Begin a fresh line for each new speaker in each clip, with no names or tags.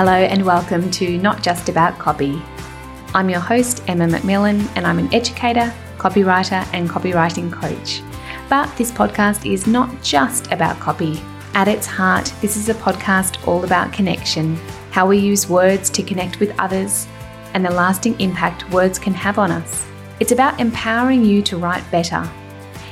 Hello and welcome to Not Just About Copy. I'm your host, Emma McMillan, and I'm an educator, copywriter, and copywriting coach. But this podcast is not just about copy. At its heart, this is a podcast all about connection, how we use words to connect with others, and the lasting impact words can have on us. It's about empowering you to write better.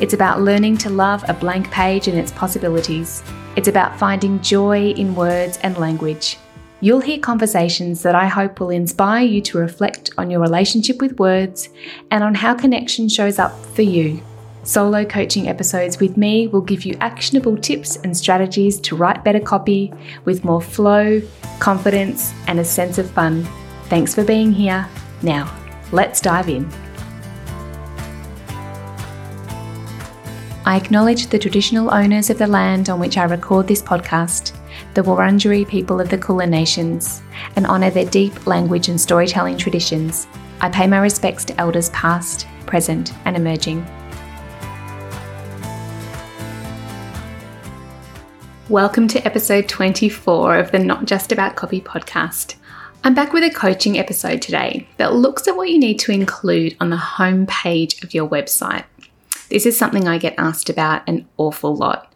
It's about learning to love a blank page and its possibilities. It's about finding joy in words and language. You'll hear conversations that I hope will inspire you to reflect on your relationship with words and on how connection shows up for you. Solo coaching episodes with me will give you actionable tips and strategies to write better copy with more flow, confidence, and a sense of fun. Thanks for being here. Now, let's dive in. I acknowledge the traditional owners of the land on which I record this podcast the Wurundjeri people of the Kulin Nations and honour their deep language and storytelling traditions. I pay my respects to elders past, present, and emerging. Welcome to episode 24 of the Not Just About Copy podcast. I'm back with a coaching episode today that looks at what you need to include on the home page of your website. This is something I get asked about an awful lot.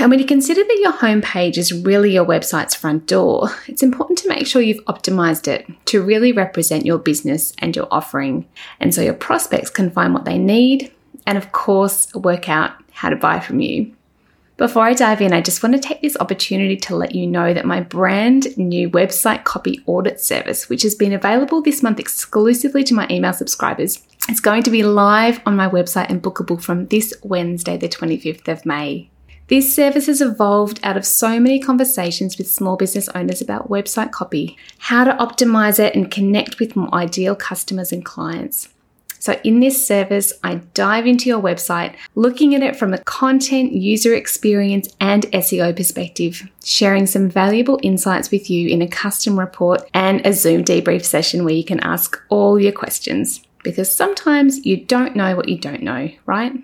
And when you consider that your homepage is really your website's front door, it's important to make sure you've optimized it to really represent your business and your offering. And so your prospects can find what they need and, of course, work out how to buy from you. Before I dive in, I just want to take this opportunity to let you know that my brand new website copy audit service, which has been available this month exclusively to my email subscribers, is going to be live on my website and bookable from this Wednesday, the 25th of May. This service has evolved out of so many conversations with small business owners about website copy, how to optimize it and connect with more ideal customers and clients. So, in this service, I dive into your website, looking at it from a content, user experience, and SEO perspective, sharing some valuable insights with you in a custom report and a Zoom debrief session where you can ask all your questions. Because sometimes you don't know what you don't know, right?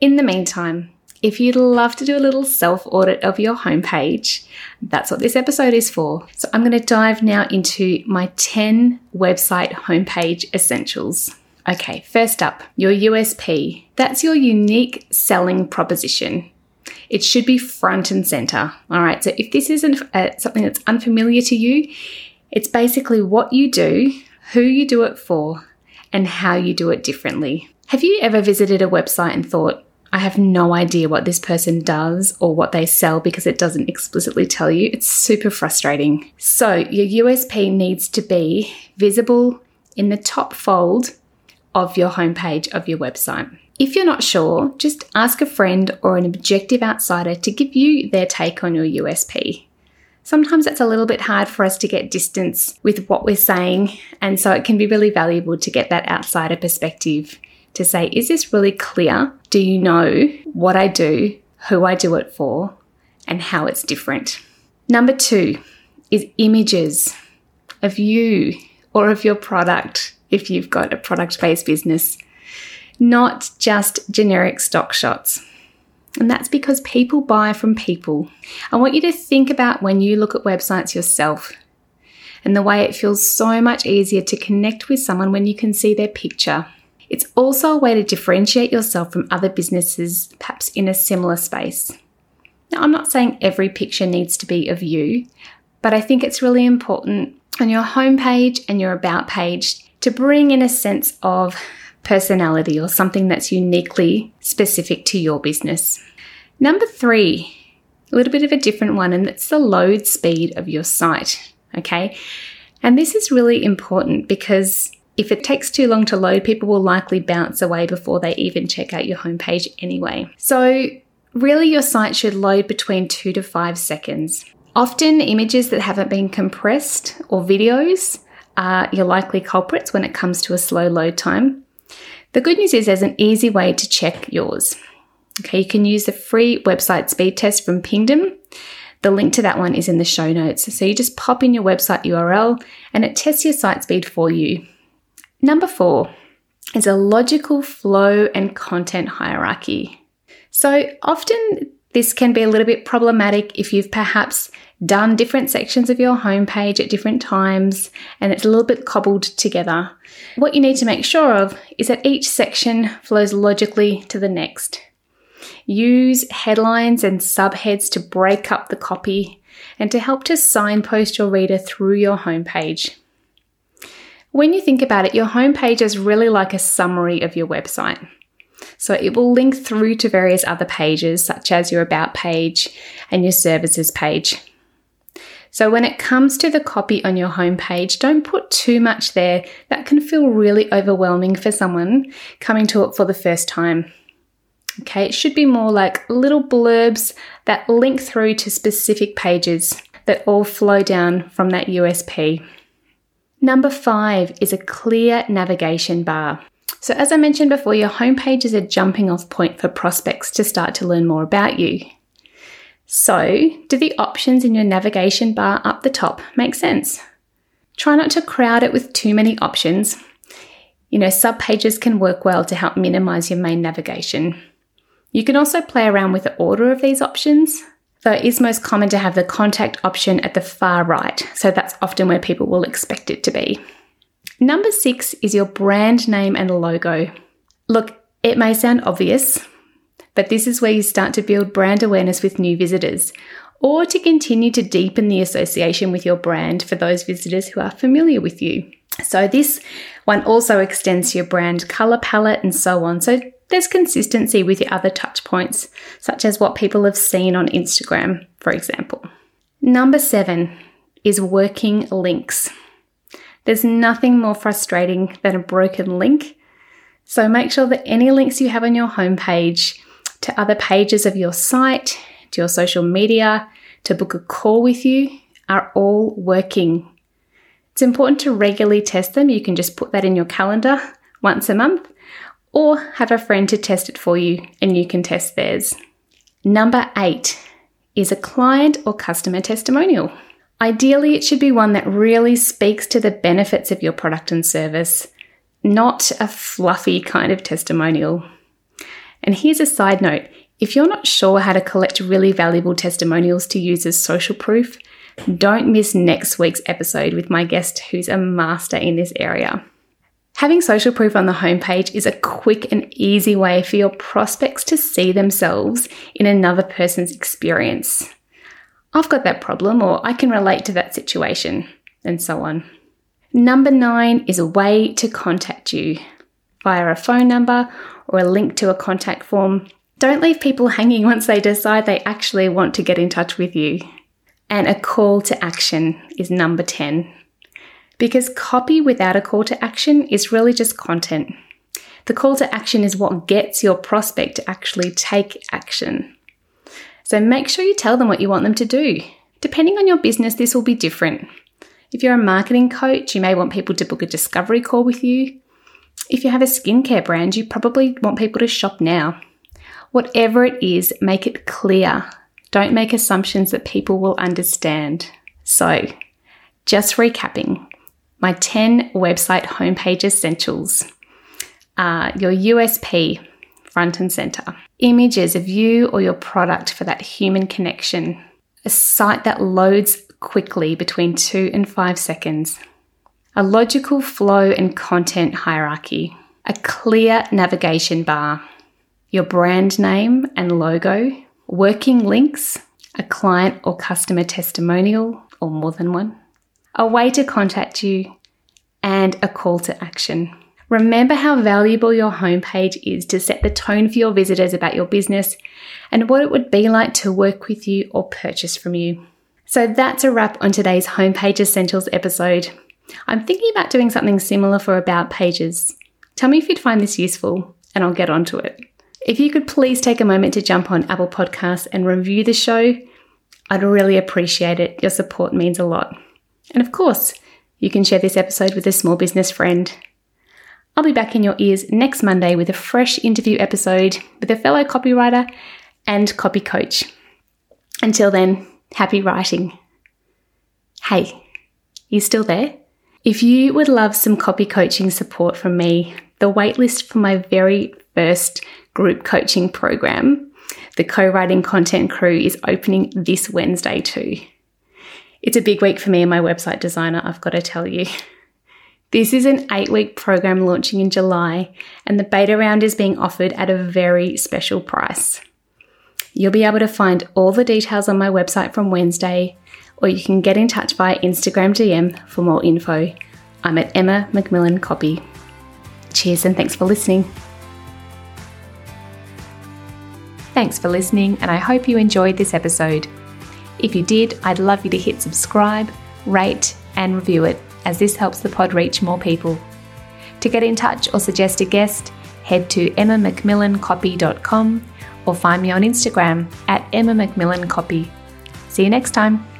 In the meantime, if you'd love to do a little self audit of your homepage, that's what this episode is for. So I'm going to dive now into my 10 website homepage essentials. Okay, first up, your USP. That's your unique selling proposition. It should be front and center. All right, so if this isn't uh, something that's unfamiliar to you, it's basically what you do, who you do it for, and how you do it differently. Have you ever visited a website and thought, I have no idea what this person does or what they sell because it doesn't explicitly tell you. It's super frustrating. So, your USP needs to be visible in the top fold of your homepage of your website. If you're not sure, just ask a friend or an objective outsider to give you their take on your USP. Sometimes it's a little bit hard for us to get distance with what we're saying, and so it can be really valuable to get that outsider perspective to say, is this really clear? Do you know what I do, who I do it for, and how it's different? Number two is images of you or of your product if you've got a product based business, not just generic stock shots. And that's because people buy from people. I want you to think about when you look at websites yourself and the way it feels so much easier to connect with someone when you can see their picture it's also a way to differentiate yourself from other businesses, perhaps in a similar space. Now, I'm not saying every picture needs to be of you, but I think it's really important on your homepage and your about page to bring in a sense of personality or something that's uniquely specific to your business. Number three, a little bit of a different one, and that's the load speed of your site. Okay. And this is really important because if it takes too long to load, people will likely bounce away before they even check out your homepage anyway. So, really, your site should load between two to five seconds. Often, images that haven't been compressed or videos are your likely culprits when it comes to a slow load time. The good news is there's an easy way to check yours. Okay, you can use the free website speed test from Pingdom. The link to that one is in the show notes. So you just pop in your website URL and it tests your site speed for you. Number four is a logical flow and content hierarchy. So often This can be a little bit problematic if you've perhaps done different sections of your homepage at different times and it's a little bit cobbled together. What you need to make sure of is that each section flows logically to the next. Use headlines and subheads to break up the copy and to help to signpost your reader through your homepage. When you think about it, your homepage is really like a summary of your website. So it will link through to various other pages, such as your About page and your Services page. So when it comes to the copy on your homepage, don't put too much there. That can feel really overwhelming for someone coming to it for the first time. Okay, it should be more like little blurbs that link through to specific pages that all flow down from that USP. Number five is a clear navigation bar. So, as I mentioned before, your homepage is a jumping off point for prospects to start to learn more about you. So, do the options in your navigation bar up the top make sense? Try not to crowd it with too many options. You know, subpages can work well to help minimize your main navigation. You can also play around with the order of these options, though it is most common to have the contact option at the far right, so that's often where people will expect it to be. Number six is your brand name and logo. Look, it may sound obvious, but this is where you start to build brand awareness with new visitors, or to continue to deepen the association with your brand for those visitors who are familiar with you. So, this one also extends to your brand color palette and so on. So, there's consistency with your other touch points, such as what people have seen on Instagram, for example. Number seven is working links. There's nothing more frustrating than a broken link. So make sure that any links you have on your homepage to other pages of your site, to your social media, to book a call with you are all working. It's important to regularly test them. You can just put that in your calendar once a month or have a friend to test it for you and you can test theirs. Number eight is a client or customer testimonial. Ideally, it should be one that really speaks to the benefits of your product and service, not a fluffy kind of testimonial. And here's a side note if you're not sure how to collect really valuable testimonials to use as social proof, don't miss next week's episode with my guest who's a master in this area. Having social proof on the homepage is a quick and easy way for your prospects to see themselves in another person's experience. I've got that problem, or I can relate to that situation, and so on. Number nine is a way to contact you via a phone number or a link to a contact form. Don't leave people hanging once they decide they actually want to get in touch with you. And a call to action is number 10 because copy without a call to action is really just content. The call to action is what gets your prospect to actually take action. So make sure you tell them what you want them to do. Depending on your business, this will be different. If you're a marketing coach, you may want people to book a discovery call with you. If you have a skincare brand, you probably want people to shop now. Whatever it is, make it clear. Don't make assumptions that people will understand. So, just recapping my 10 website homepage essentials are your USP, front and center, images of you or your product for that human connection, a site that loads quickly between two and five seconds, a logical flow and content hierarchy, a clear navigation bar, your brand name and logo, working links, a client or customer testimonial, or more than one, a way to contact you, and a call to action. Remember how valuable your homepage is to set the tone for your visitors about your business and what it would be like to work with you or purchase from you. So that's a wrap on today's Homepage Essentials episode. I'm thinking about doing something similar for About Pages. Tell me if you'd find this useful, and I'll get onto it. If you could please take a moment to jump on Apple Podcasts and review the show, I'd really appreciate it. Your support means a lot. And of course, you can share this episode with a small business friend. I'll be back in your ears next Monday with a fresh interview episode with a fellow copywriter and copy coach. Until then, happy writing. Hey, you still there? If you would love some copy coaching support from me, the waitlist for my very first group coaching program The co writing content crew is opening this Wednesday too. It's a big week for me and my website designer, I've got to tell you. This is an eight week program launching in July, and the beta round is being offered at a very special price. You'll be able to find all the details on my website from Wednesday, or you can get in touch via Instagram DM for more info. I'm at Emma McMillan Copy. Cheers and thanks for listening. Thanks for listening, and I hope you enjoyed this episode. If you did, I'd love you to hit subscribe, rate, and review it as this helps the pod reach more people. To get in touch or suggest a guest, head to emmamcmillancopy.com or find me on Instagram at emmamcmillancopy. See you next time.